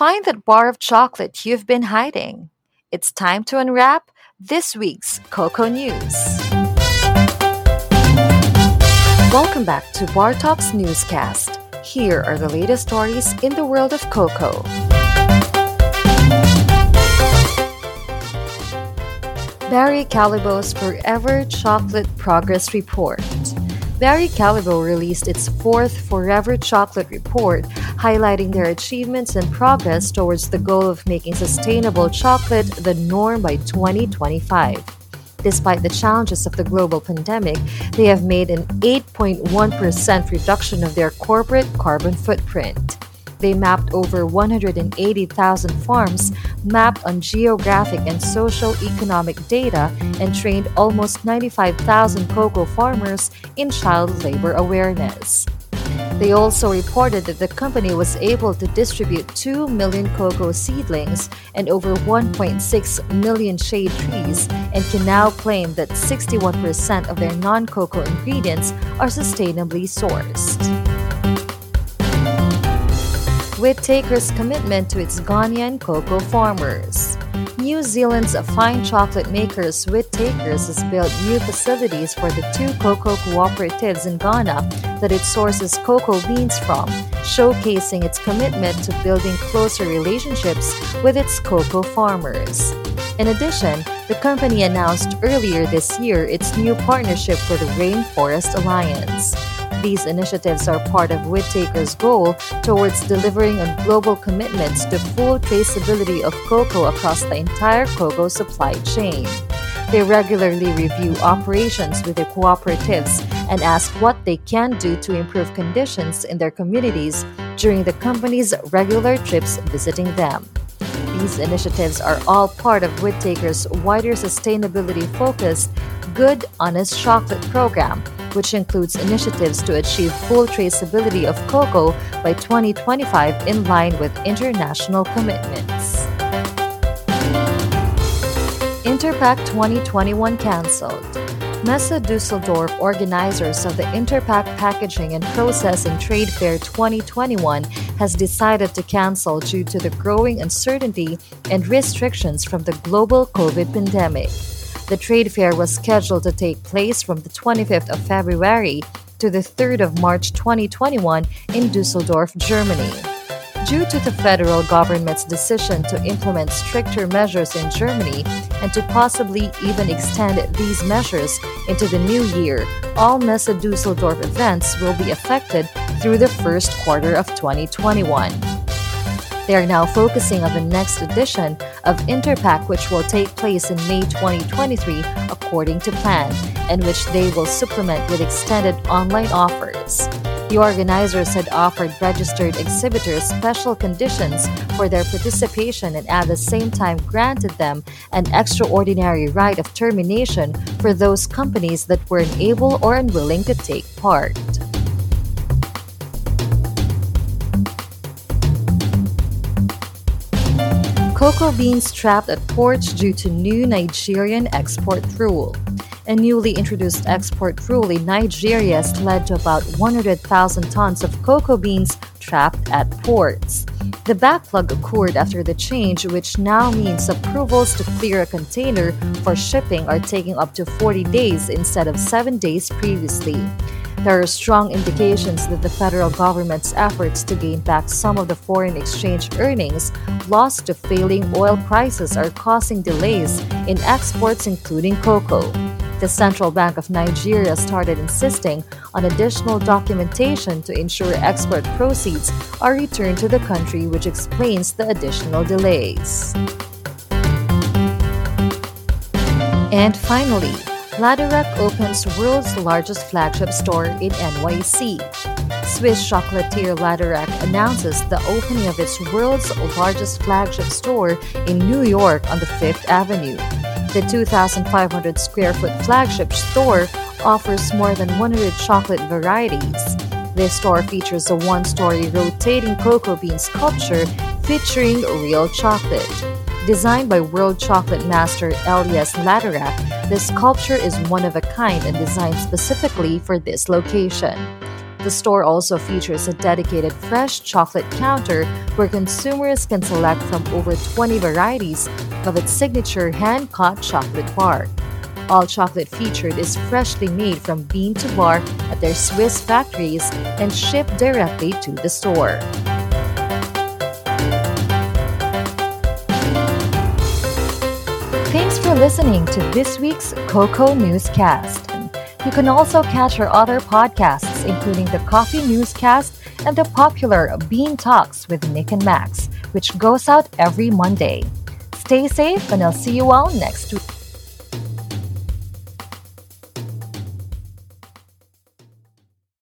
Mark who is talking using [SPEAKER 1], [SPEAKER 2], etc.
[SPEAKER 1] Find that bar of chocolate you've been hiding. It's time to unwrap this week's Cocoa News. Welcome back to Bar Talks Newscast. Here are the latest stories in the world of cocoa. Barry Callebaut's Forever Chocolate Progress Report. Barry Callebaut released its fourth Forever Chocolate Report, highlighting their achievements and progress towards the goal of making sustainable chocolate the norm by 2025. Despite the challenges of the global pandemic, they have made an 8.1% reduction of their corporate carbon footprint. They mapped over 180,000 farms, mapped on geographic and social economic data, and trained almost 95,000 cocoa farmers in child labor awareness. They also reported that the company was able to distribute 2 million cocoa seedlings and over 1.6 million shade trees and can now claim that 61% of their non cocoa ingredients are sustainably sourced. Whittaker's commitment to its Ghanaian cocoa farmers. New Zealand's fine chocolate makers Whittakers has built new facilities for the two cocoa cooperatives in Ghana that it sources cocoa beans from, showcasing its commitment to building closer relationships with its cocoa farmers. In addition, the company announced earlier this year its new partnership with the Rainforest Alliance. These initiatives are part of Whittaker's goal towards delivering on global commitments to full traceability of cocoa across the entire cocoa supply chain. They regularly review operations with their cooperatives and ask what they can do to improve conditions in their communities during the company's regular trips visiting them. These initiatives are all part of Whittaker's wider sustainability focused Good Honest Chocolate program, which includes initiatives to achieve full traceability of cocoa by 2025 in line with international commitments. Interpack 2021 cancelled. Messe Dusseldorf, organizers of the Interpack Packaging and Processing Trade Fair 2021, has decided to cancel due to the growing uncertainty and restrictions from the global COVID pandemic. The trade fair was scheduled to take place from the 25th of February to the 3rd of March 2021 in Dusseldorf, Germany. Due to the federal government's decision to implement stricter measures in Germany and to possibly even extend these measures into the new year, all Messe Dusseldorf events will be affected through the first quarter of 2021. They are now focusing on the next edition of Interpack, which will take place in May 2023 according to plan, and which they will supplement with extended online offers. The organizers had offered registered exhibitors special conditions for their participation and at the same time granted them an extraordinary right of termination for those companies that were unable or unwilling to take part. Cocoa beans trapped at ports due to new Nigerian export rule. A newly introduced export rule in Nigeria has led to about 100,000 tons of cocoa beans trapped at ports. The backlog occurred after the change, which now means approvals to clear a container for shipping are taking up to 40 days instead of 7 days previously. There are strong indications that the federal government's efforts to gain back some of the foreign exchange earnings lost to failing oil prices are causing delays in exports, including cocoa. The Central Bank of Nigeria started insisting on additional documentation to ensure export proceeds are returned to the country, which explains the additional delays. And finally, Läderach opens world's largest flagship store in NYC. Swiss chocolatier Läderach announces the opening of its world's largest flagship store in New York on the Fifth Avenue. The 2,500 square foot flagship store offers more than 100 chocolate varieties. This store features a one story rotating cocoa bean sculpture featuring real chocolate. Designed by world chocolate master Elias Läderach, this sculpture is one of a kind and designed specifically for this location. The store also features a dedicated fresh chocolate counter where consumers can select from over 20 varieties of its signature hand cut chocolate bar. All chocolate featured is freshly made from bean to bar at their Swiss factories and shipped directly to the store. Thanks for listening to this week's Cocoa Newscast. You can also catch our other podcasts, including the Coffee Newscast and the popular Bean Talks with Nick and Max, which goes out every Monday. Stay safe, and I'll see you all next week.